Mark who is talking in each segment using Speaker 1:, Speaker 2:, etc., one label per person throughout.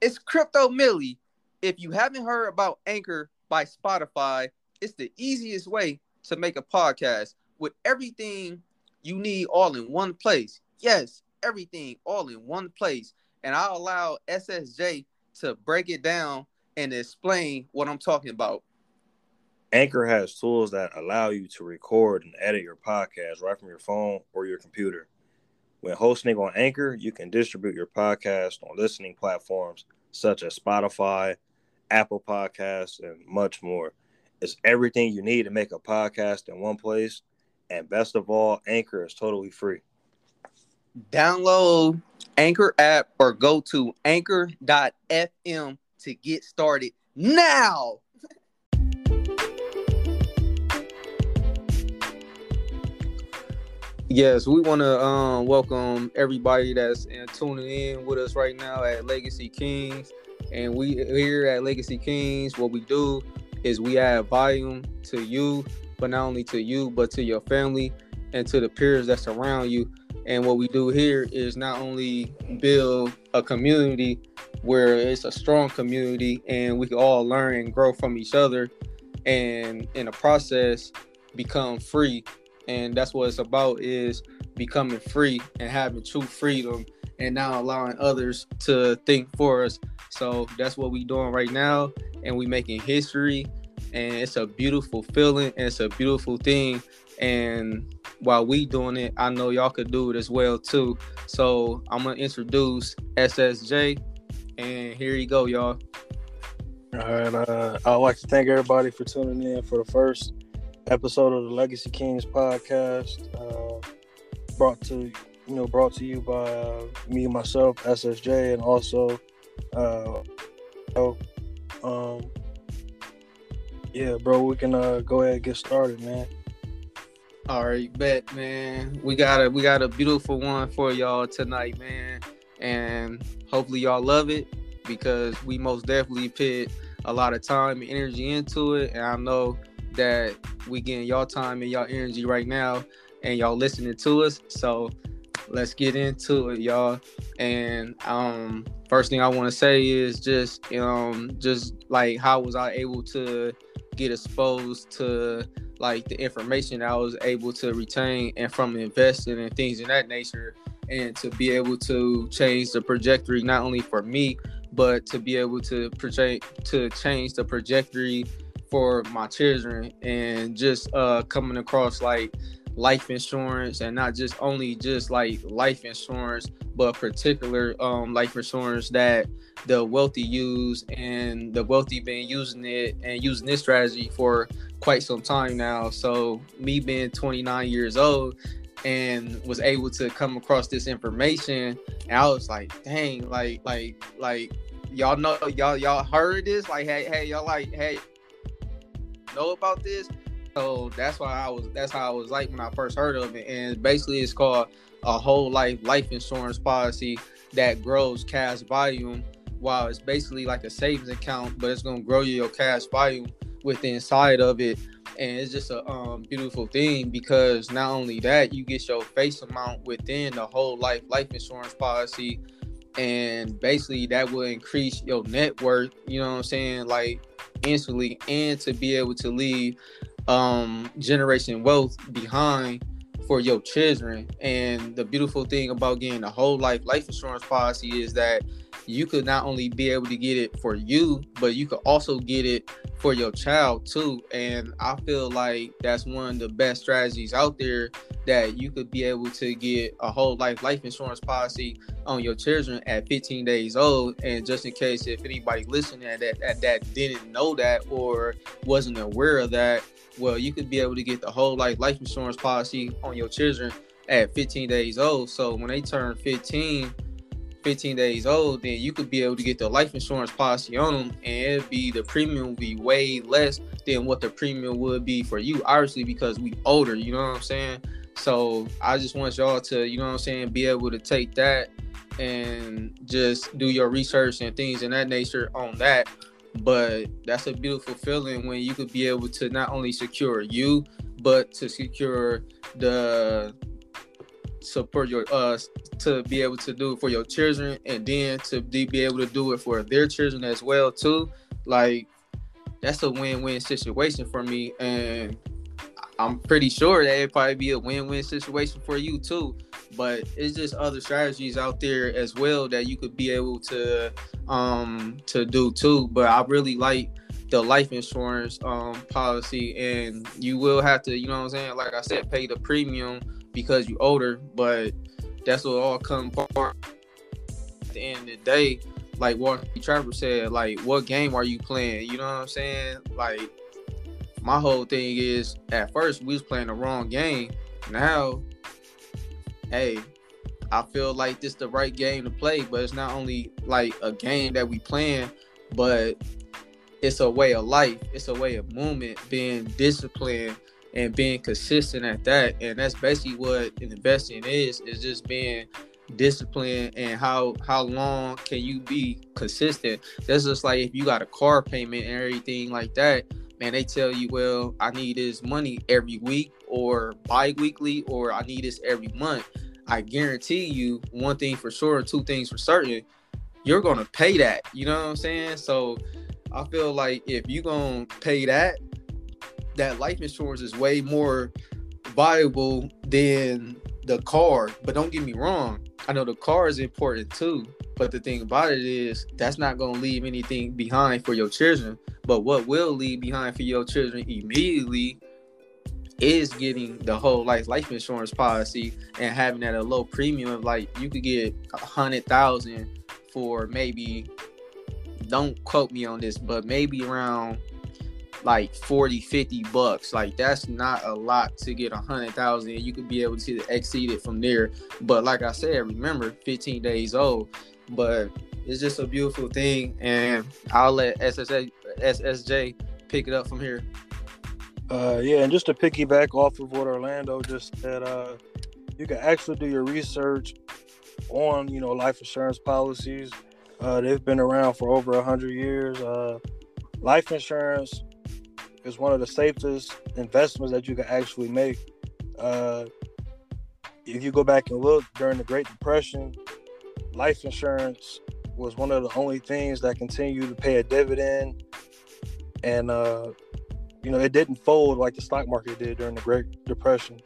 Speaker 1: It's Crypto Millie. If you haven't heard about Anchor by Spotify, it's the easiest way to make a podcast with everything you need all in one place. Yes, everything all in one place. And I'll allow SSJ to break it down and explain what I'm talking about.
Speaker 2: Anchor has tools that allow you to record and edit your podcast right from your phone or your computer. When hosting on Anchor, you can distribute your podcast on listening platforms such as Spotify, Apple Podcasts, and much more. It's everything you need to make a podcast in one place. And best of all, Anchor is totally free.
Speaker 1: Download Anchor app or go to anchor.fm to get started now. Yes, we want to um, welcome everybody that's in, tuning in with us right now at Legacy Kings. And we here at Legacy Kings, what we do is we add volume to you, but not only to you, but to your family and to the peers that surround you. And what we do here is not only build a community where it's a strong community and we can all learn and grow from each other and in the process become free and that's what it's about is becoming free and having true freedom and now allowing others to think for us. So that's what we doing right now and we making history and it's a beautiful feeling and it's a beautiful thing. And while we doing it i know y'all could do it as well too. So i'm gonna introduce ssj and here you go y'all.
Speaker 3: All right uh, i'd like to thank everybody for tuning in for the first episode of the Legacy Kings podcast, uh, brought to you know brought to you by uh, me myself, SSJ, and also, uh, oh, um, yeah, bro, we can uh, go ahead and get started, man.
Speaker 1: All right, bet, man. We got a we got a beautiful one for y'all tonight, man, and hopefully y'all love it because we most definitely put a lot of time and energy into it, and I know that we getting y'all time and y'all energy right now and y'all listening to us. So let's get into it, y'all. And um first thing I want to say is just um just like how was I able to get exposed to like the information I was able to retain and from investing and things in that nature and to be able to change the trajectory not only for me but to be able to project to change the trajectory for my children and just uh coming across like life insurance and not just only just like life insurance but particular um life insurance that the wealthy use and the wealthy been using it and using this strategy for quite some time now. So me being 29 years old and was able to come across this information and i was like dang like like like y'all know y'all y'all heard this? Like hey hey y'all like hey know about this. So that's why I was that's how I was like when I first heard of it. And basically it's called a whole life life insurance policy that grows cash volume while it's basically like a savings account, but it's gonna grow your cash volume with the inside of it. And it's just a um, beautiful thing because not only that, you get your face amount within the whole life life insurance policy, and basically that will increase your net worth. You know what I'm saying? Like instantly and to be able to leave um generation wealth behind for your children and the beautiful thing about getting a whole life life insurance policy is that you could not only be able to get it for you but you could also get it for your child too and i feel like that's one of the best strategies out there that you could be able to get a whole life life insurance policy on your children at 15 days old. And just in case if anybody listening at that, at that didn't know that or wasn't aware of that, well, you could be able to get the whole life life insurance policy on your children at 15 days old. So when they turn 15, 15 days old, then you could be able to get the life insurance policy on them, and it'd be the premium would be way less than what the premium would be for you, obviously because we older. You know what I'm saying? So I just want y'all to, you know what I'm saying, be able to take that and just do your research and things in that nature on that. But that's a beautiful feeling when you could be able to not only secure you, but to secure the support your uh to be able to do it for your children and then to be able to do it for their children as well too. Like that's a win-win situation for me and i'm pretty sure that it'd probably be a win-win situation for you too. But it's just other strategies out there as well that you could be able to um to do too. But i really like the life insurance um policy and you will have to you know what i'm saying like i said pay the premium because you're older, but that's what all come part. At the end of the day, like what Trapper said, like what game are you playing? You know what I'm saying? Like my whole thing is at first we was playing the wrong game. Now, hey, I feel like this the right game to play, but it's not only like a game that we playing, but it's a way of life. It's a way of movement, being disciplined, and being consistent at that. And that's basically what investing is, is just being disciplined and how how long can you be consistent. That's just like if you got a car payment and everything like that, man, they tell you, well, I need this money every week or bi-weekly or I need this every month. I guarantee you one thing for sure, two things for certain, you're gonna pay that. You know what I'm saying? So I feel like if you're gonna pay that, that life insurance is way more valuable than the car. But don't get me wrong, I know the car is important too. But the thing about it is that's not gonna leave anything behind for your children. But what will leave behind for your children immediately is getting the whole life life insurance policy and having that a low premium. Like you could get a hundred thousand for maybe don't quote me on this, but maybe around like 40 50 bucks. Like that's not a lot to get a hundred thousand you could be able to exceed it from there. But like i said remember 15 days old. But it's just a beautiful thing and i'll let SSA, ssj pick it up from here.
Speaker 3: Uh yeah and just to piggyback off of what orlando just said uh you can actually do your research on you know life insurance policies. Uh they've been around for over a hundred years. Uh life insurance is one of the safest investments that you can actually make. Uh, if you go back and look during the Great Depression, life insurance was one of the only things that continued to pay a dividend, and uh, you know it didn't fold like the stock market did during the Great Depression.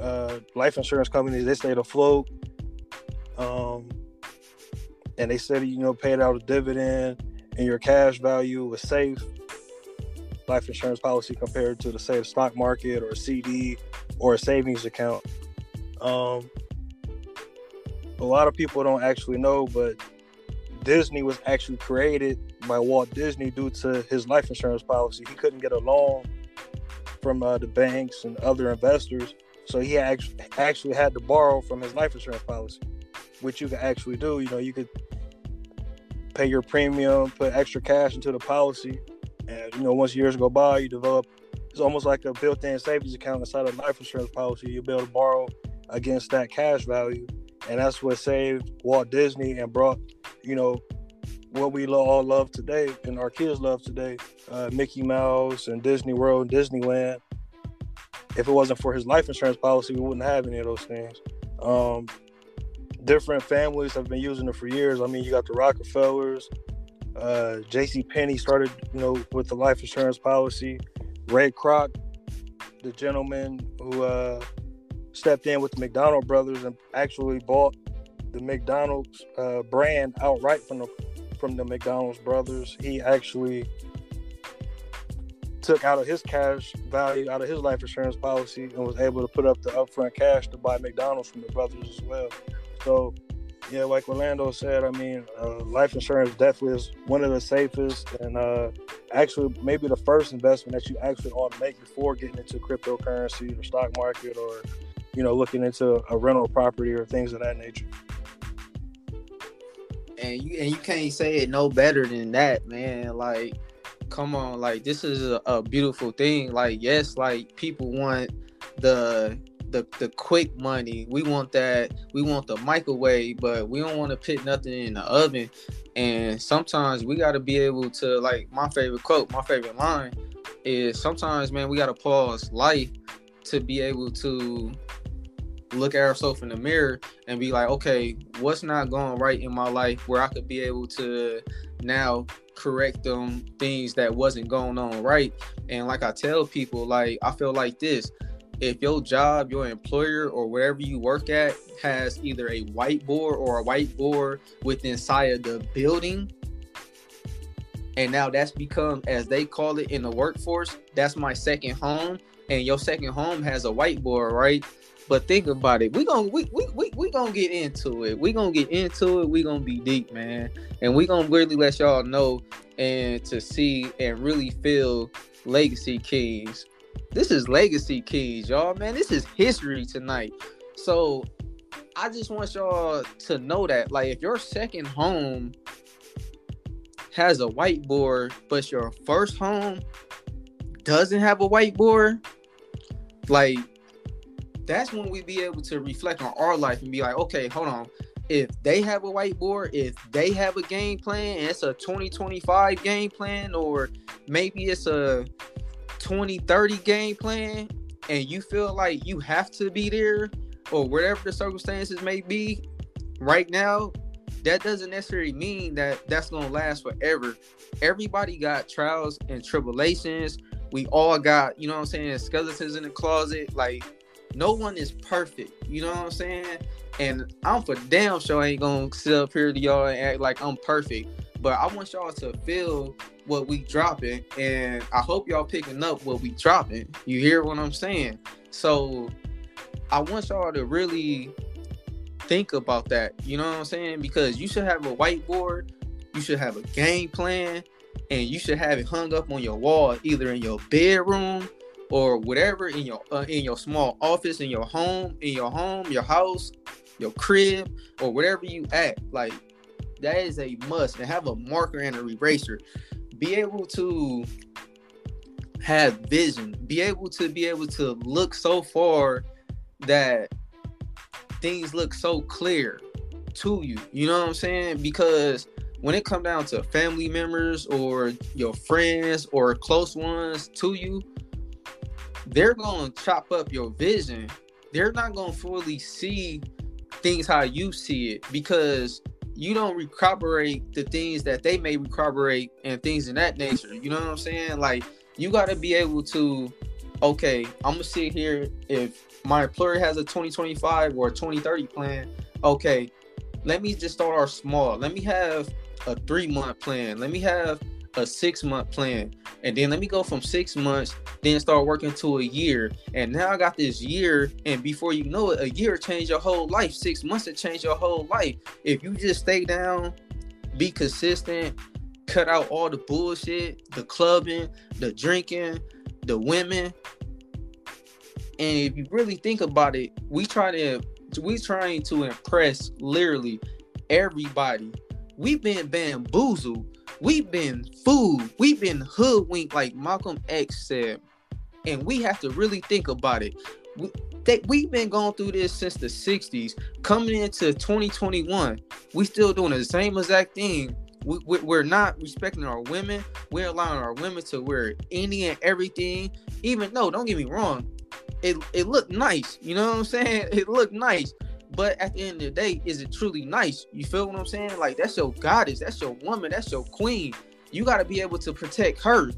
Speaker 3: Uh, life insurance companies they stayed afloat, um, and they said you know paid out a dividend, and your cash value was safe life insurance policy compared to the say the stock market or a CD or a savings account. Um, a lot of people don't actually know, but Disney was actually created by Walt Disney due to his life insurance policy. He couldn't get a loan from uh, the banks and other investors, so he actually actually had to borrow from his life insurance policy, which you can actually do. You know, you could pay your premium, put extra cash into the policy, and you know, once years go by, you develop. It's almost like a built-in savings account inside a life insurance policy. You'll be able to borrow against that cash value, and that's what saved Walt Disney and brought, you know, what we all love today and our kids love today, uh, Mickey Mouse and Disney World and Disneyland. If it wasn't for his life insurance policy, we wouldn't have any of those things. Um, different families have been using it for years. I mean, you got the Rockefellers, uh, J.C. Penney started, you know, with the life insurance policy. Ray Kroc, the gentleman who uh, stepped in with the McDonald brothers and actually bought the McDonald's uh, brand outright from the from the McDonald's brothers. He actually took out of his cash value out of his life insurance policy and was able to put up the upfront cash to buy McDonald's from the brothers as well. So yeah, like Orlando said, I mean, uh, life insurance definitely is one of the safest and uh, actually maybe the first investment that you actually ought to make before getting into cryptocurrency or stock market or, you know, looking into a rental property or things of that nature.
Speaker 1: And you and you can't say it no better than that, man. Like, come on, like this is a, a beautiful thing. Like, yes, like people want the the the quick money. We want that. We want the microwave, but we don't want to put nothing in the oven. And sometimes we got to be able to like my favorite quote, my favorite line is sometimes man we got to pause life to be able to look at ourselves in the mirror and be like, okay, what's not going right in my life where I could be able to now correct them things that wasn't going on right. And like I tell people, like I feel like this. If your job, your employer, or wherever you work at has either a whiteboard or a whiteboard with inside of the building, and now that's become as they call it in the workforce, that's my second home. And your second home has a whiteboard, right? But think about it. We gonna we we we, we gonna get into it. We gonna get into it. We gonna be deep, man. And we gonna really let y'all know and to see and really feel Legacy Kings. This is Legacy keys, y'all, man. This is history tonight. So I just want y'all to know that, like, if your second home has a whiteboard, but your first home doesn't have a whiteboard, like that's when we be able to reflect on our life and be like, okay, hold on. If they have a whiteboard, if they have a game plan, it's a 2025 game plan, or maybe it's a 2030 game plan, and you feel like you have to be there, or whatever the circumstances may be, right now, that doesn't necessarily mean that that's gonna last forever. Everybody got trials and tribulations. We all got, you know what I'm saying, skeletons in the closet. Like no one is perfect. You know what I'm saying? And I'm for damn sure I ain't gonna sit up here to y'all and act like I'm perfect. But I want y'all to feel what we dropping, and I hope y'all picking up what we dropping. You hear what I'm saying? So I want y'all to really think about that. You know what I'm saying? Because you should have a whiteboard, you should have a game plan, and you should have it hung up on your wall, either in your bedroom or whatever in your uh, in your small office in your home in your home your house your crib or whatever you at like that is a must and have a marker and a eraser. Be able to have vision. Be able to be able to look so far that things look so clear to you. You know what i'm saying? Because when it come down to family members or your friends or close ones to you they're going to chop up your vision. They're not going to fully see things how you see it because you don't recuperate the things that they may recuperate and things in that nature. You know what I'm saying? Like you got to be able to, okay, I'm gonna sit here. If my employer has a 2025 or a 2030 plan, okay, let me just start our small. Let me have a three month plan. Let me have a six month plan. And then let me go from six months then start working to a year. And now i got this year and before you know it a year changed your whole life. Six months to change your whole life. If you just stay down be consistent cut out all the bullshit the clubbing the drinking the women. And if you really think about it we try to we trying to impress literally everybody. We've been bamboozled We've been fooled. We've been hoodwinked, like Malcolm X said. And we have to really think about it. We, they, we've been going through this since the 60s. Coming into 2021, we still doing the same exact thing. We, we, we're not respecting our women. We're allowing our women to wear any and everything. Even though, don't get me wrong, it, it looked nice. You know what I'm saying? It looked nice. But at the end of the day, is it truly nice? You feel what I'm saying? Like that's your goddess, that's your woman, that's your queen. You got to be able to protect her.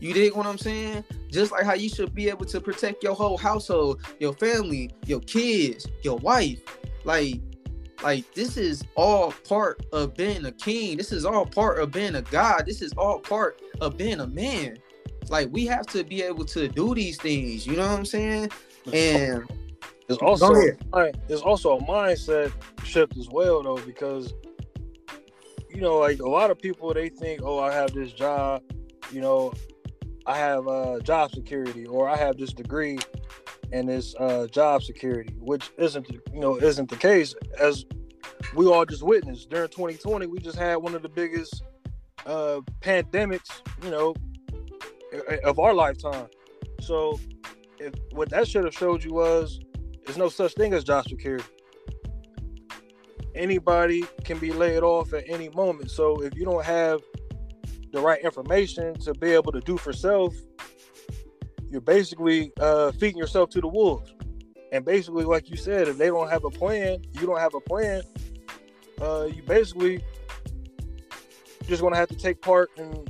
Speaker 1: You dig what I'm saying? Just like how you should be able to protect your whole household, your family, your kids, your wife. Like, like this is all part of being a king. This is all part of being a god. This is all part of being a man. Like we have to be able to do these things. You know what I'm saying? And
Speaker 3: it's also it's also a mindset shift as well though because you know like a lot of people they think oh I have this job you know I have uh, job security or I have this degree and this uh, job security which isn't you know isn't the case as we all just witnessed. During 2020 we just had one of the biggest uh, pandemics you know of our lifetime. So if what that should have showed you was there's no such thing as job security. Anybody can be laid off at any moment. So if you don't have the right information to be able to do for self, you're basically uh, feeding yourself to the wolves. And basically, like you said, if they don't have a plan, you don't have a plan. Uh, you basically just gonna have to take part in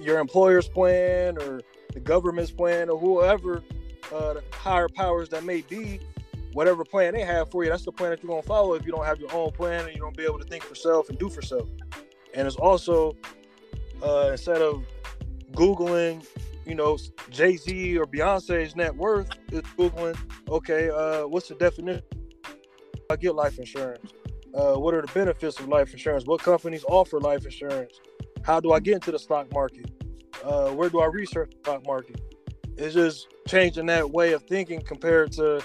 Speaker 3: your employer's plan or the government's plan or whoever uh, the higher powers that may be, whatever plan they have for you, that's the plan that you're gonna follow. If you don't have your own plan and you don't be able to think for self and do for self, and it's also uh, instead of googling, you know, Jay Z or Beyonce's net worth, is googling, okay, uh, what's the definition? I get life insurance. Uh, what are the benefits of life insurance? What companies offer life insurance? How do I get into the stock market? Uh, where do I research the stock market? It's just changing that way of thinking compared to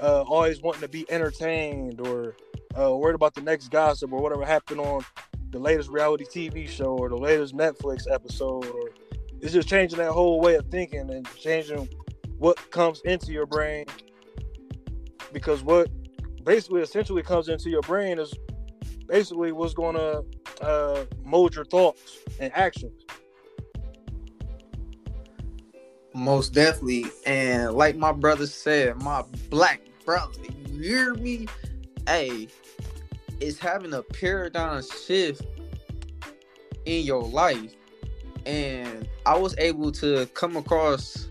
Speaker 3: uh, always wanting to be entertained or uh, worried about the next gossip or whatever happened on the latest reality TV show or the latest Netflix episode. Or it's just changing that whole way of thinking and changing what comes into your brain. Because what basically essentially comes into your brain is basically what's going to uh, mold your thoughts and actions.
Speaker 1: Most definitely. And like my brother said, my black brother, you hear me? Hey, it's having a paradigm shift in your life. And I was able to come across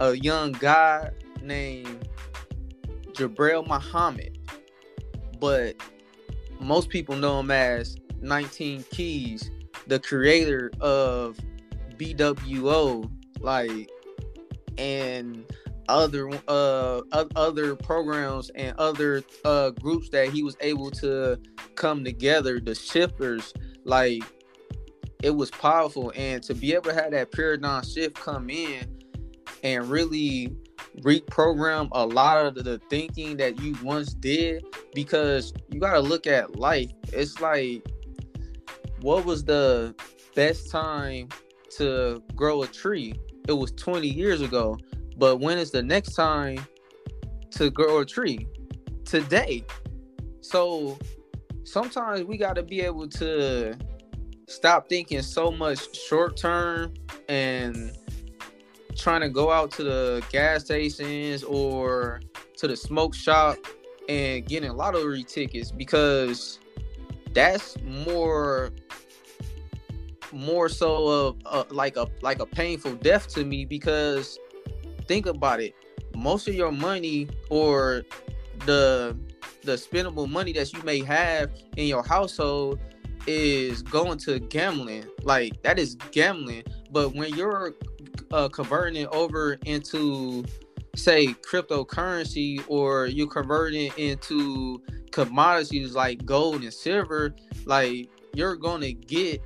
Speaker 1: a young guy named Jabril Muhammad. But most people know him as 19 Keys, the creator of BWO, like and other uh other programs and other uh groups that he was able to come together the shifters like it was powerful. And to be able to have that paradigm shift come in and really reprogram a lot of the thinking that you once did because you got to look at life. It's like what was the best time to grow a tree it was 20 years ago. But when is the next time to grow a tree? Today. So sometimes we got to be able to stop thinking so much short term and trying to go out to the gas stations or to the smoke shop and getting lottery tickets because that's more more so of uh, like a like a painful death to me because think about it. Most of your money or the the spendable money that you may have in your household is going to gambling. Like that is gambling. But when you're uh, converting it over into say cryptocurrency or you're converting into commodities like gold and silver like you're going to get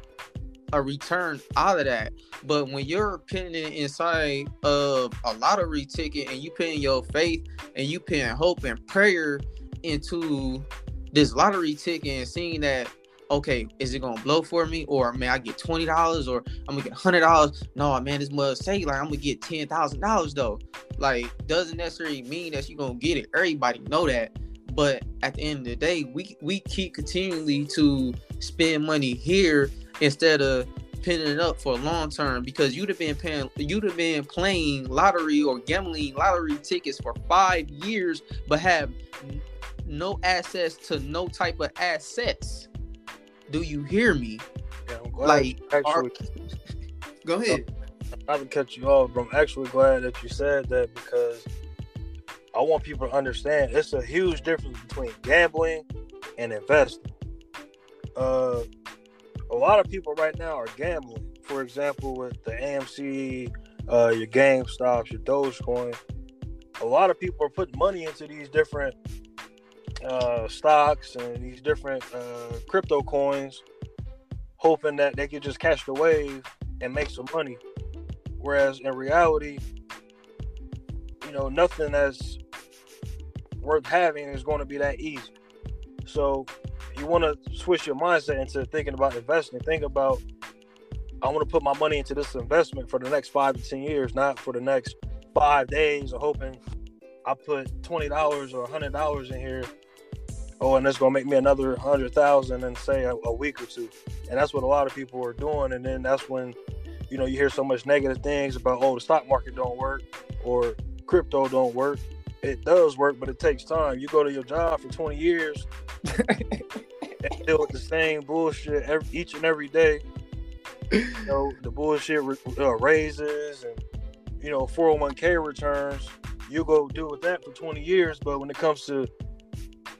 Speaker 1: a return out of that. But when you're it inside of a lottery ticket and you putting your faith and you putting hope and prayer into this lottery ticket and seeing that okay, is it gonna blow for me? Or man, I get twenty dollars or I'm gonna get hundred dollars. No, man, this must say like I'm gonna get ten thousand dollars though. Like doesn't necessarily mean that you're gonna get it. Everybody know that. But at the end of the day, we we keep continually to spend money here instead of pinning it up for a long term because you'd have been paying you'd have been playing lottery or gambling lottery tickets for five years but have no access to no type of assets. Do you hear me?
Speaker 3: Yeah, I'm glad
Speaker 1: like
Speaker 3: actually,
Speaker 1: our- go ahead.
Speaker 3: Not to cut you off, but I'm actually glad that you said that because I want people to understand it's a huge difference between gambling and investing. Uh, a lot of people right now are gambling. For example, with the AMC, uh, your GameStops, your Dogecoin, a lot of people are putting money into these different uh, stocks and these different uh, crypto coins, hoping that they could just catch the wave and make some money. Whereas in reality, you know, nothing that's worth having is going to be that easy. So you want to switch your mindset into thinking about investing. Think about, I want to put my money into this investment for the next five to 10 years, not for the next five days or hoping I put $20 or $100 in here. Oh, and it's to make me another 100000 in, say, a, a week or two. And that's what a lot of people are doing. And then that's when, you know, you hear so much negative things about, oh, the stock market don't work or crypto don't work. it does work, but it takes time. You go to your job for 20 years deal with the same bullshit every, each and every day. You know, the bullshit uh, raises and, you know, 401k returns. You go deal with that for 20 years, but when it comes to,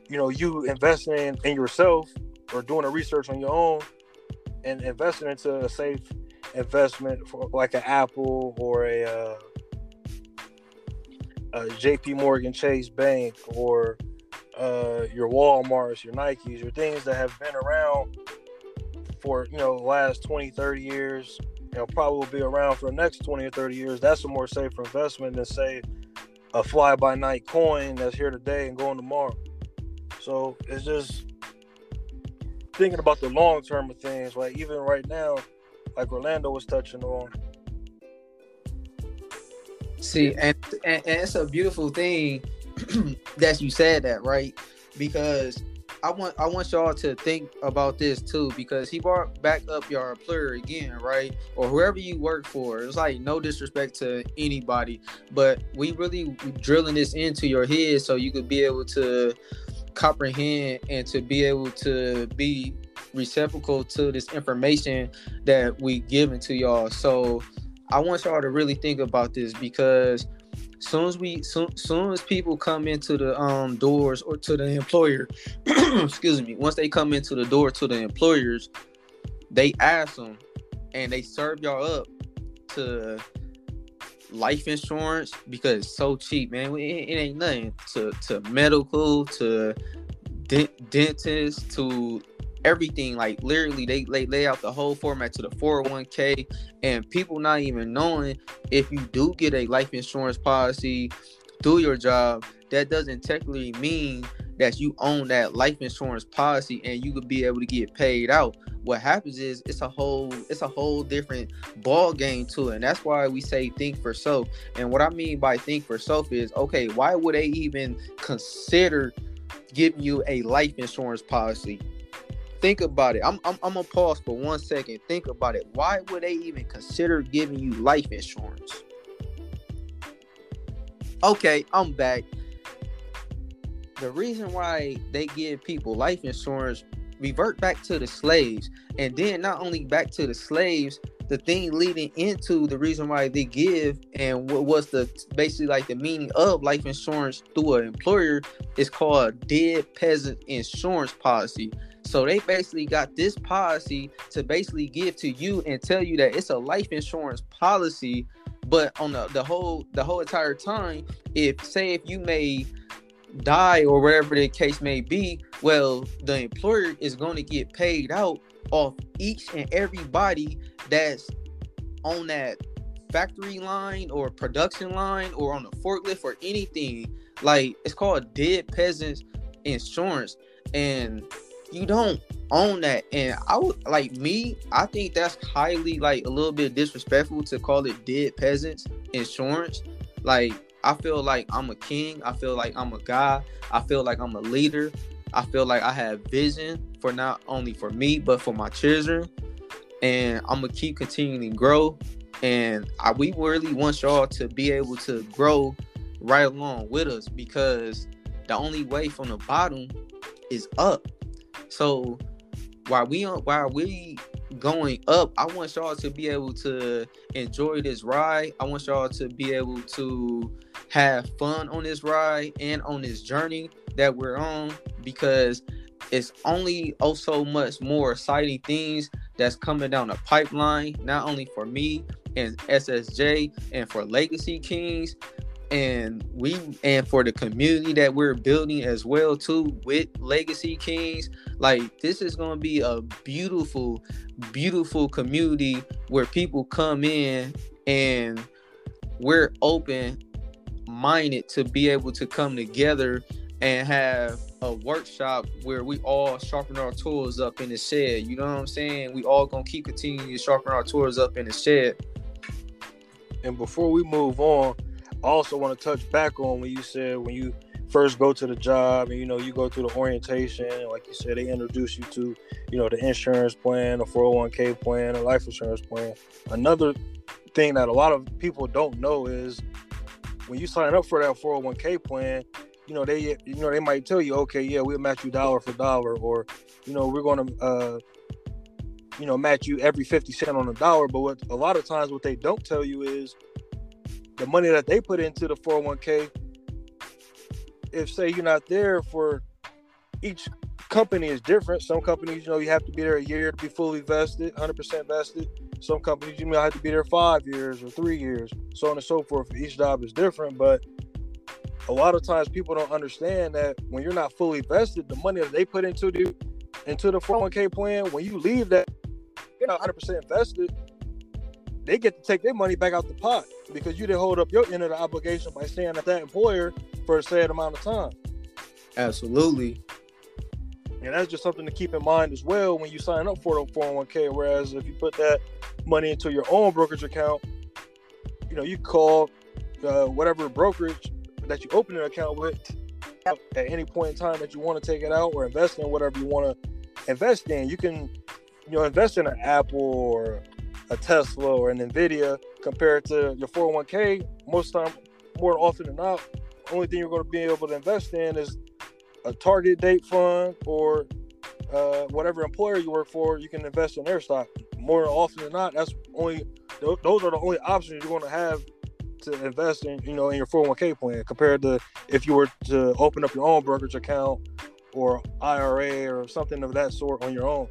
Speaker 3: you know, you investing in, in yourself or doing a research on your own and investing into a safe investment for like an Apple or a, uh, a JP Morgan Chase Bank or uh, your Walmarts, your Nikes, your things that have been around for, you know, the last 20, 30 years, you know, probably will be around for the next 20 or 30 years. That's a more safer investment than, say, a fly by night coin that's here today and going tomorrow. So it's just thinking about the long term of things. Like, even right now, like Orlando was touching on,
Speaker 1: See, and, and, and it's a beautiful thing that you said that, right? Because I want I want y'all to think about this too, because he brought back up your employer again, right? Or whoever you work for. It's like no disrespect to anybody, but we really drilling this into your head so you could be able to comprehend and to be able to be reciprocal to this information that we given to y'all. So I want y'all to really think about this because soon as we soon, soon as people come into the um doors or to the employer, excuse me, once they come into the door to the employers, they ask them and they serve y'all up to life insurance because it's so cheap, man. It, it ain't nothing to to medical to dentist to everything like literally they lay, lay out the whole format to the 401k and people not even knowing if you do get a life insurance policy through your job that doesn't technically mean that you own that life insurance policy and you could be able to get paid out. What happens is it's a whole it's a whole different ball game to it and that's why we say think for self. And what i mean by think for self is okay why would they even consider giving you a life insurance policy think about it. I'm, I'm, I'm gonna pause for one second. Think about it. Why would they even consider giving you life insurance? Okay, I'm back. The reason why they give people life insurance revert back to the slaves, and then not only back to the slaves, the thing leading into the reason why they give and what was the basically like the meaning of life insurance through an employer is called dead peasant insurance policy. So they basically got this policy to basically give to you and tell you that it's a life insurance policy, but on the, the whole the whole entire time, if say if you may die or whatever the case may be, well, the employer is going to get paid out off each and everybody that's on that factory line or production line or on the forklift or anything. Like it's called dead peasants insurance. And you don't own that. And I would like me, I think that's highly like a little bit disrespectful to call it dead peasants insurance. Like I feel like I'm a king. I feel like I'm a guy. I feel like I'm a leader. I feel like I have vision for not only for me but for my children. And I'm gonna keep continuing to grow. And I, we really want y'all to be able to grow right along with us because the only way from the bottom is up. So while we while we going up, I want y'all to be able to enjoy this ride. I want y'all to be able to have fun on this ride and on this journey that we're on because it's only oh so much more exciting things that's coming down the pipeline, not only for me and SSJ and for Legacy Kings, and we and for the community that we're building as well too with legacy kings like this is going to be a beautiful beautiful community where people come in and we're open minded to be able to come together and have a workshop where we all sharpen our tools up in the shed. You know what i'm saying? We all gonna keep continuing to sharpen our tools up in the shed.
Speaker 3: And before we move on also want to touch back on when you said when you first go to the job and you know you go through the orientation like you said they introduce you to you know the insurance plan the 401k plan a life insurance plan another thing that a lot of people don't know is when you sign up for that 401k plan, you know they you know they might tell you, okay, yeah, we'll match you dollar for dollar, or you know we're gonna uh, you know match you every 50 cent on a dollar. But what a lot of times what they don't tell you is the money that they put into the 401k. If say you're not there for each company is different. Some companies, you know, you have to be there a year to be fully vested, 100% vested. Some companies, you may have to be there five years or three years, so on and so forth. Each job is different, but a lot of times people don't understand that when you're not fully vested, the money that they put into the into the 401k plan, when you leave that, you're not 100% vested. They get to take their money back out the pot because you didn't hold up your end of the obligation by staying at that employer for a set amount of time.
Speaker 1: Absolutely.
Speaker 3: And that's just something to keep in mind as well when you sign up for the 401k. Whereas if you put that money into your own brokerage account, you know, you call uh, whatever brokerage that you open an account with at any point in time that you want to take it out or invest in whatever you want to invest in. You can, you know, invest in an Apple or a Tesla or an Nvidia compared to your 401k. Most time, more often than not, the only thing you're going to be able to invest in is a target date fund or uh, whatever employer you work for, you can invest in their stock. More often than not, that's only those are the only options you're going to have to invest in, you know, in your 401k plan compared to if you were to open up your own brokerage account or IRA or something of that sort on your own.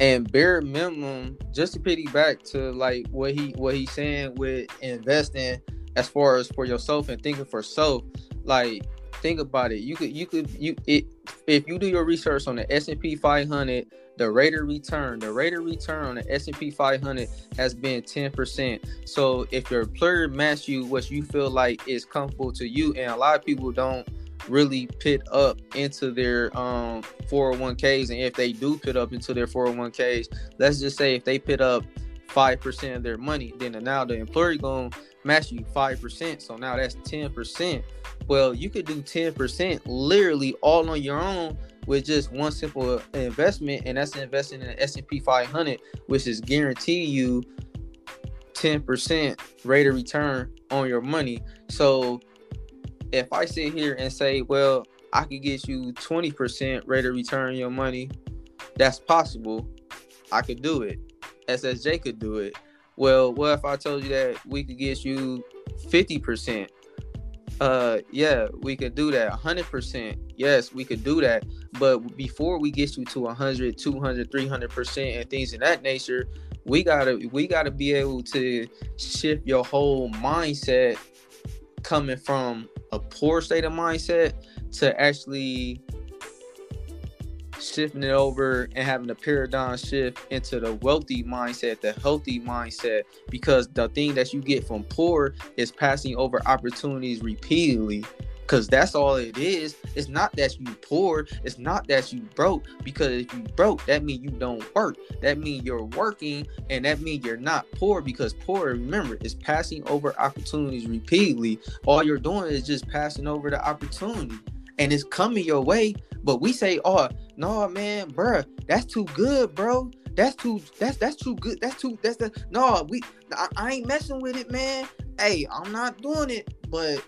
Speaker 1: And bare minimum, just to piggyback to like what he what he's saying with investing as far as for yourself and thinking for self, like think about it. You could you could you it if you do your research on the S and P 500, the rate of return, the rate of return on the S and P 500 has been 10%. So if your employer match you what you feel like is comfortable to you, and a lot of people don't really pit up into their um 401ks, and if they do pit up into their 401ks, let's just say if they pit up five percent of their money, then now the employer gonna match you five percent. So now that's ten percent. Well, you could do 10% literally all on your own with just one simple investment, and that's investing in the S&P 500, which is guarantee you 10% rate of return on your money. So if I sit here and say, well, I could get you 20% rate of return your money, that's possible. I could do it. SSJ could do it. Well, what if I told you that we could get you 50%? Uh, yeah, we could do that. 100%. Yes, we could do that. But before we get you to 100, 200, 300% and things of that nature, we got to we got to be able to shift your whole mindset coming from a poor state of mindset to actually shifting it over and having a paradigm shift into the wealthy mindset, the healthy mindset, because the thing that you get from poor is passing over opportunities repeatedly. Cause that's all it is. It's not that you poor. It's not that you broke. Because if you broke, that means you don't work. That means you're working, and that means you're not poor. Because poor, remember, is passing over opportunities repeatedly. All you're doing is just passing over the opportunity and it's coming your way. But we say, oh no, man, bruh, that's too good, bro. That's too that's that's too good. That's too that's the no, we I, I ain't messing with it, man. Hey, I'm not doing it, but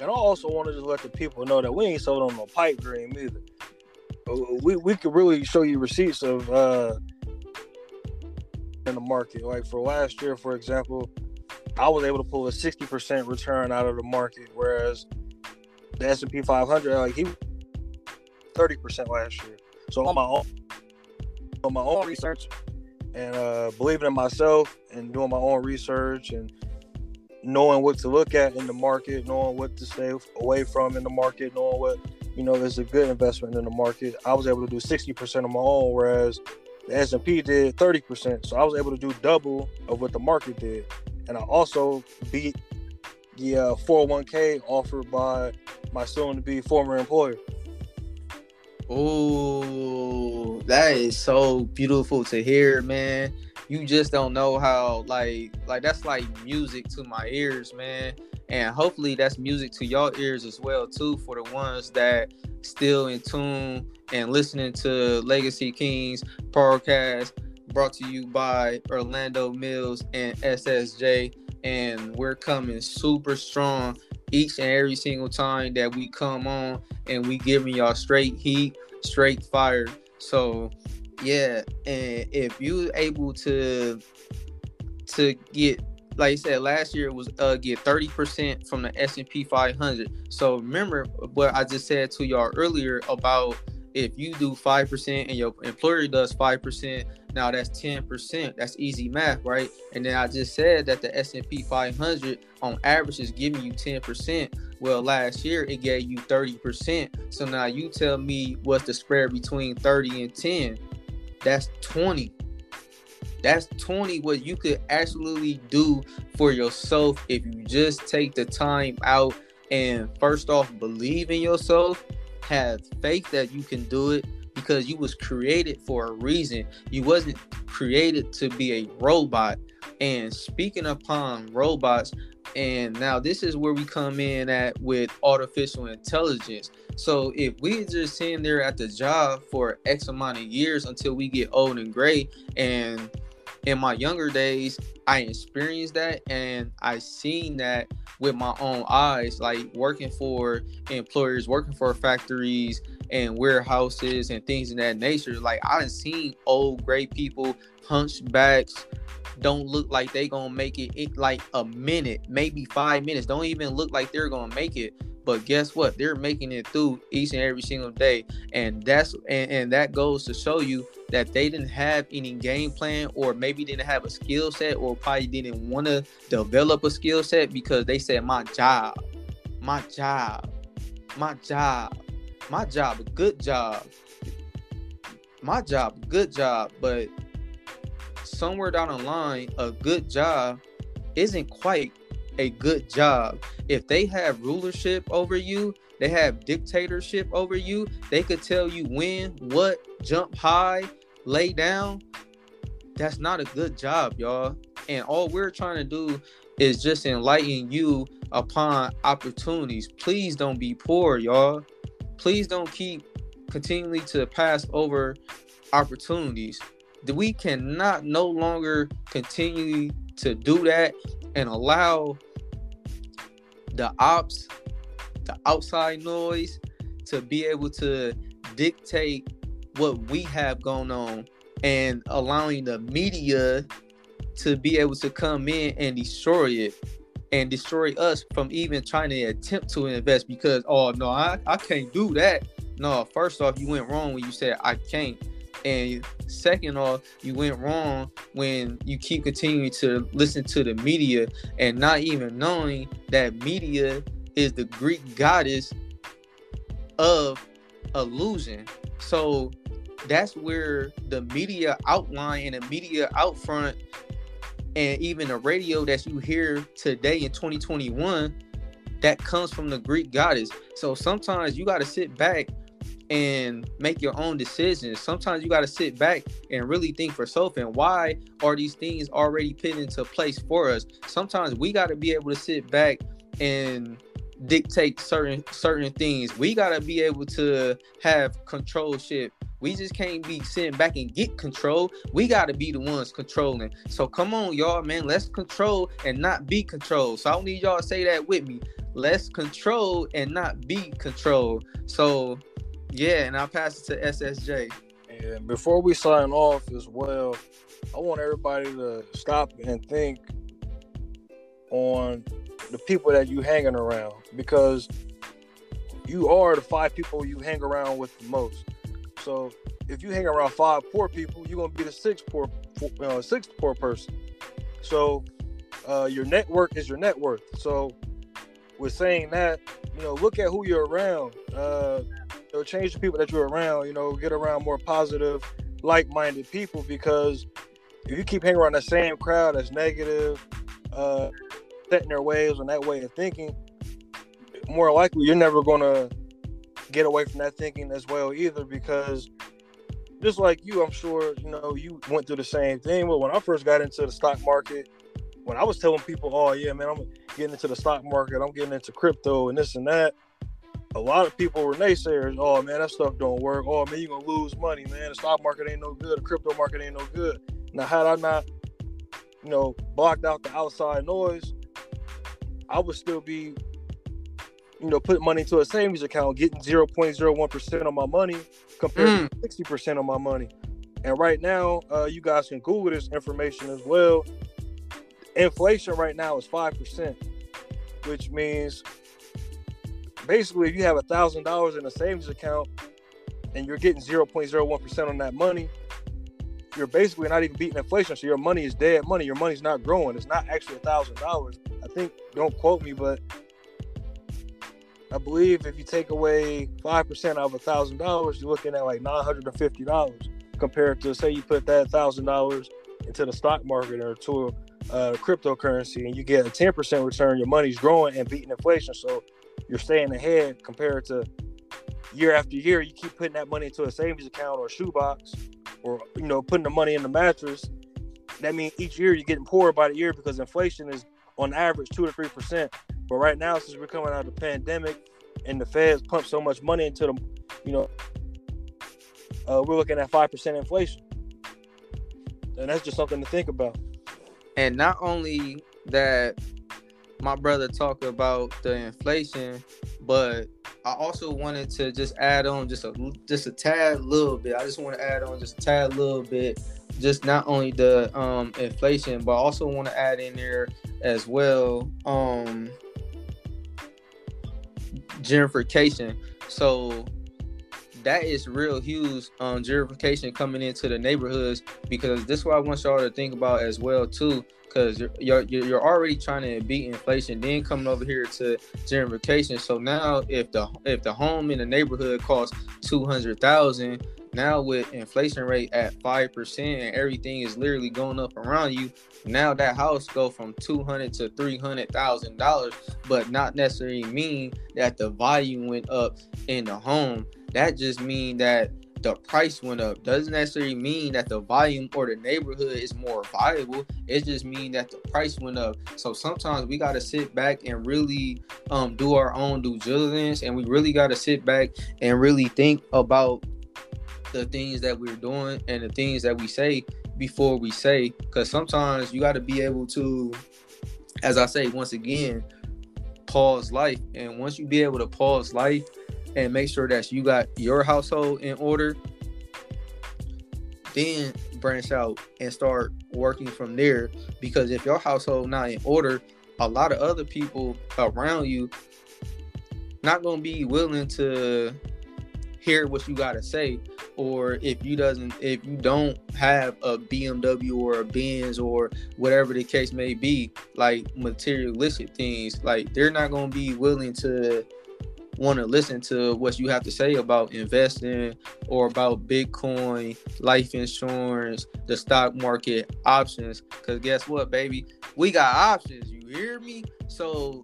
Speaker 3: and I also want to just let the people know that we ain't sold on no pipe dream either. Uh, we we could really show you receipts of uh in the market. Like for last year, for example, I was able to pull a 60% return out of the market, whereas the S and P 500, like he 30 percent last year. So on my own, on my own research, and uh, believing in myself, and doing my own research, and knowing what to look at in the market, knowing what to stay away from in the market, knowing what you know is a good investment in the market. I was able to do 60 percent of my own, whereas the S and P did 30 percent. So I was able to do double of what the market did, and I also beat the uh, 401k offered by my soon to be former employer.
Speaker 1: Oh, that is so beautiful to hear, man. You just don't know how like like that's like music to my ears, man. And hopefully that's music to y'all ears as well too for the ones that still in tune and listening to Legacy Kings podcast brought to you by Orlando Mills and SSJ and we're coming super strong each and every single time that we come on and we giving y'all straight heat, straight fire. So yeah, and if you able to to get like I said last year was uh get 30% from the S&P 500. So remember what I just said to y'all earlier about if you do 5% and your employer does 5%, now that's 10%. That's easy math, right? And then I just said that the S&P 500 on average is giving you 10%. Well, last year it gave you 30%. So now you tell me what's the spread between 30 and 10? That's 20. That's 20 what you could absolutely do for yourself if you just take the time out and first off believe in yourself have faith that you can do it because you was created for a reason. You wasn't created to be a robot. And speaking upon robots, and now this is where we come in at with artificial intelligence. So if we just sitting there at the job for X amount of years until we get old and gray, and in my younger days, I experienced that and I seen that with my own eyes, like working for employers, working for factories and warehouses and things in that nature. Like I done seen old gray people, hunchbacks, don't look like they gonna make it, it like a minute, maybe five minutes. Don't even look like they're gonna make it. But guess what? They're making it through each and every single day, and that's and, and that goes to show you that they didn't have any game plan or maybe didn't have a skill set or probably didn't want to develop a skill set because they said my job my job my job my job a good job my job good job but somewhere down the line a good job isn't quite a good job if they have rulership over you they have dictatorship over you they could tell you when what jump high lay down, that's not a good job, y'all. And all we're trying to do is just enlighten you upon opportunities. Please don't be poor, y'all. Please don't keep continually to pass over opportunities. We cannot no longer continue to do that and allow the ops, the outside noise to be able to dictate what we have going on and allowing the media to be able to come in and destroy it and destroy us from even trying to attempt to invest because oh no I, I can't do that. No first off you went wrong when you said i can't and second off you went wrong when you keep continuing to listen to the media and not even knowing that media is the greek goddess of illusion. So that's where the media outline and the media out front and even the radio that you hear today in 2021 that comes from the greek goddess. So sometimes you got to sit back and make your own decisions sometimes you got to sit back and really think for self and why are these things already put into place for us sometimes we got to be able to sit back and dictate certain certain things we got to be able to have control ship we just can't be sitting back and get control. We got to be the ones controlling. So come on, y'all, man. Let's control and not be controlled. So I don't need y'all to say that with me. Let's control and not be controlled. So yeah, and I'll pass it to SSJ.
Speaker 3: And before we sign off as well, I want everybody to stop and think on the people that you hanging around because you are the five people you hang around with the most. So if you hang around five poor people, you're gonna be the sixth poor, uh, sixth poor person. So uh, your network is your net worth. So with saying that, you know, look at who you're around. Uh, know, change the people that you're around. You know, get around more positive, like-minded people because if you keep hanging around the same crowd that's negative, uh, setting their ways on that way of thinking, more likely you're never gonna get away from that thinking as well either because just like you, I'm sure, you know, you went through the same thing. But when I first got into the stock market, when I was telling people, oh yeah, man, I'm getting into the stock market, I'm getting into crypto and this and that. A lot of people were naysayers. Oh man, that stuff don't work. Oh man, you're gonna lose money, man. The stock market ain't no good. The crypto market ain't no good. Now, had I not you know, blocked out the outside noise, I would still be, you know, putting money into a savings account, getting 0.01% on my money compared mm. to 60% on my money. And right now, uh, you guys can Google this information as well. Inflation right now is 5%, which means basically if you have a $1,000 in a savings account and you're getting 0.01% on that money, you're basically not even beating inflation. So your money is dead money. Your money's not growing. It's not actually a thousand dollars. I think don't quote me, but I believe if you take away five percent of a thousand dollars, you're looking at like nine hundred and fifty dollars compared to say you put that thousand dollars into the stock market or to uh, cryptocurrency and you get a ten percent return. Your money's growing and beating inflation, so you're staying ahead compared to year after year. You keep putting that money into a savings account or a shoebox or you know putting the money in the mattress, that means each year you're getting poorer by the year because inflation is on average two to three percent. But right now, since we're coming out of the pandemic and the Feds pump so much money into the, you know, uh, we're looking at five percent inflation, and that's just something to think about.
Speaker 1: And not only that, my brother talked about the inflation, but I also wanted to just add on just a just a tad little bit. I just want to add on just a tad little bit, just not only the um, inflation, but I also want to add in there as well um, gentrification. So that is real huge um, gentrification coming into the neighborhoods because this is what I want y'all to think about as well too because you're, you're you're already trying to beat inflation, then coming over here to gentrification. So now, if the if the home in the neighborhood costs two hundred thousand, now with inflation rate at five percent and everything is literally going up around you, now that house go from two hundred to three hundred thousand dollars, but not necessarily mean that the volume went up in the home. That just mean that the price went up. Doesn't necessarily mean that the volume or the neighborhood is more viable. It just mean that the price went up. So sometimes we got to sit back and really um, do our own due diligence and we really got to sit back and really think about the things that we're doing and the things that we say before we say. Because sometimes you got to be able to as i say once again pause life. And once you be able to pause life and make sure that you got your household in order then branch out and start working from there. Because if your household not in order a lot of other people around you not to be willing to hear what you got to say. Or if you doesn't if you don't have a BMW or a Benz or whatever the case may be like materialistic things like they're not to be willing to want to listen to what you have to say about investing or about Bitcoin, life insurance, the stock market, options. Because guess what, baby? We got options. You hear me? So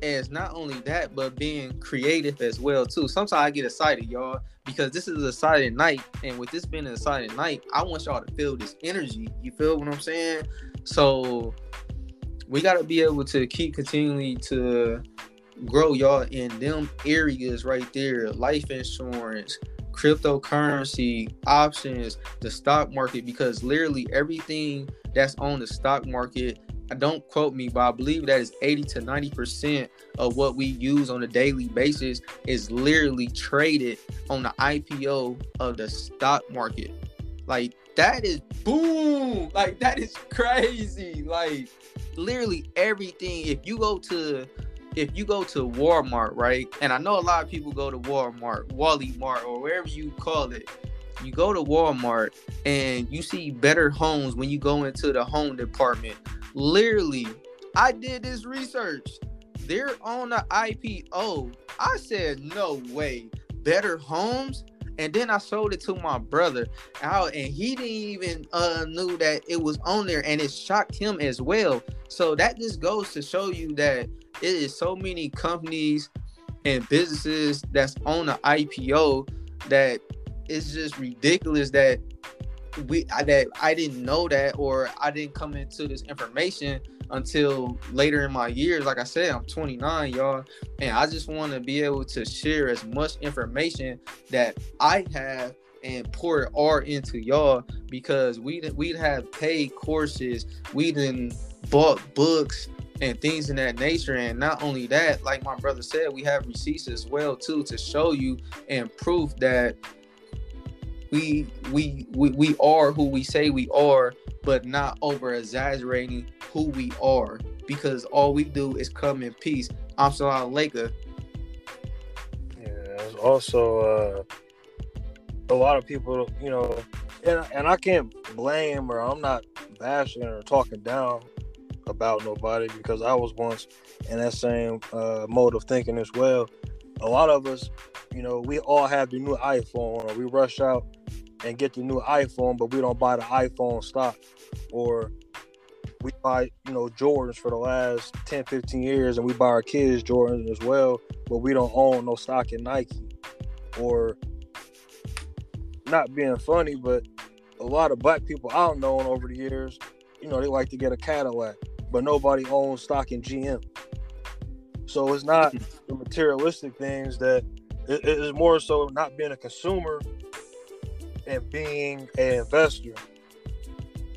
Speaker 1: it's not only that, but being creative as well too. Sometimes I get excited, y'all, because this is a silent night, and with this being a silent night, I want y'all to feel this energy. You feel what I'm saying? So we got to be able to keep continually to grow y'all in them areas right there. Life insurance cryptocurrency options the stock market because literally everything that's on the stock market I don't quote me but i believe that is 80 to 90 percent of what we use on a daily basis is literally traded on the ipo of the stock market. Like that is boom! Like that is crazy! Like literally everything. If you go to if you go to Walmart, right? And I know a lot of people go to Walmart, Wally Mart, or wherever you call it. You go to Walmart and you see better homes when you go into the home department. Literally, I did this research. They're on the IPO. I said, no way. Better homes? And then I sold it to my brother out, and he didn't even uh, knew that it was on there, and it shocked him as well. So that just goes to show you that it is so many companies and businesses that's on the IPO that it's just ridiculous that we that I didn't know that or I didn't come into this information until later in my years. Like I said, I'm 29, y'all, and I just want to be able to share as much information that I have and pour it all into y'all because we we'd have paid courses, we didn't bought books and things in that nature. And not only that, like my brother said, we have receipts as well too to show you and proof that we we we, we are who we say we are, but not over exaggerating who we are because all we do is come in peace. I'm Salah Laker.
Speaker 3: Yeah, also uh, a lot of people, you know, and and I can't blame or I'm not bashing or talking down about nobody because I was once in that same uh, mode of thinking as well. A lot of us, you know, we all have the new iPhone or we rush out and get the new iPhone, but we don't buy the iPhone stock or we buy, you know, Jordans for the last 10, 15 years and we buy our kids Jordans as well, but we don't own no stock in Nike or not being funny, but a lot of black people I've known over the years, you know, they like to get a Cadillac but nobody owns stock in GM. So it's not the materialistic things that it is more so not being a consumer and being an investor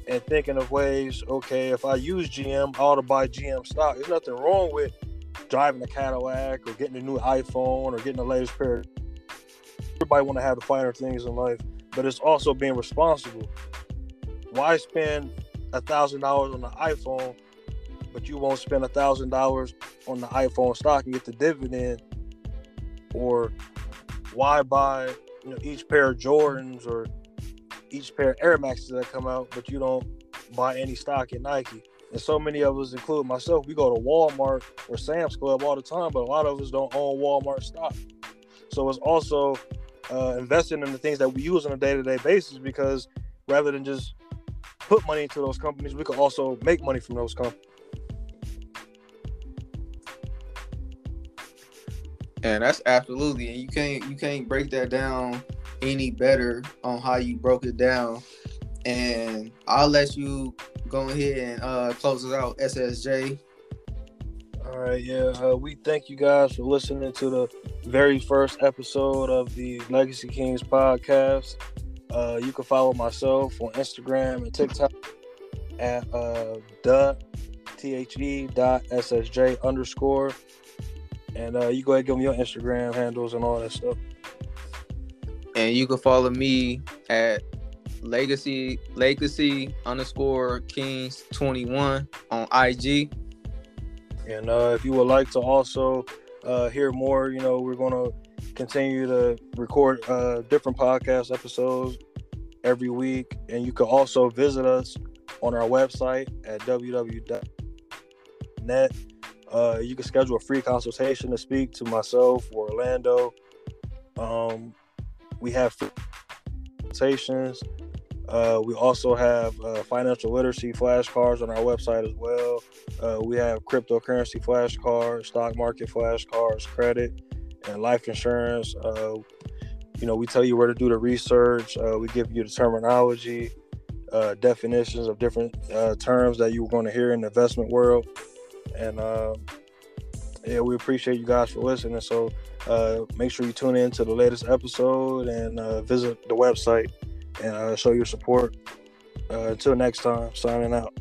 Speaker 3: and thinking of ways, okay, if I use GM, I ought to buy GM stock. There's nothing wrong with driving a Cadillac or getting a new iPhone or getting the latest pair. Everybody want to have the finer things in life, but it's also being responsible. Why spend a thousand dollars on the iPhone but you won't spend a thousand dollars on the iPhone stock and get the dividend, or why buy you know each pair of Jordans or each pair of Air Maxes that come out, but you don't buy any stock in Nike. And so many of us, including myself, we go to Walmart or Sam's Club all the time, but a lot of us don't own Walmart stock. So it's also uh, investing in the things that we use on a day-to-day basis because rather than just put money into those companies, we can also make money from those companies.
Speaker 1: And that's absolutely, and you can't you can't break that down any better on how you broke it down. And I'll let you go ahead and uh, close it out, SSJ.
Speaker 3: All right, yeah. Uh, we thank you guys for listening to the very first episode of the Legacy Kings podcast. Uh, you can follow myself on Instagram and TikTok at uh, the T H E dot SSJ underscore. And uh, you go ahead and give them your Instagram handles and all that stuff.
Speaker 1: And you can follow me at legacy legacy underscore kings 21 on IG.
Speaker 3: And uh, if you would like to also uh, hear more, you know, we're going to continue to record uh, different podcast episodes every week. And you can also visit us on our website at www.net uh, you can schedule a free consultation to speak to myself or Orlando. Um, we have consultations. Uh, we also have uh, financial literacy flashcards on our website as well. Uh, we have cryptocurrency flashcards, stock market flashcards, credit, and life insurance. Uh, you know, we tell you where to do the research. Uh, we give you the terminology, uh, definitions of different terms that you're going to hear in the investment world and uh, yeah, we appreciate you guys for listening. So uh, make sure you tune in to the latest episode and uh, visit the website and uh, show your support. Uh, until next time, signing out.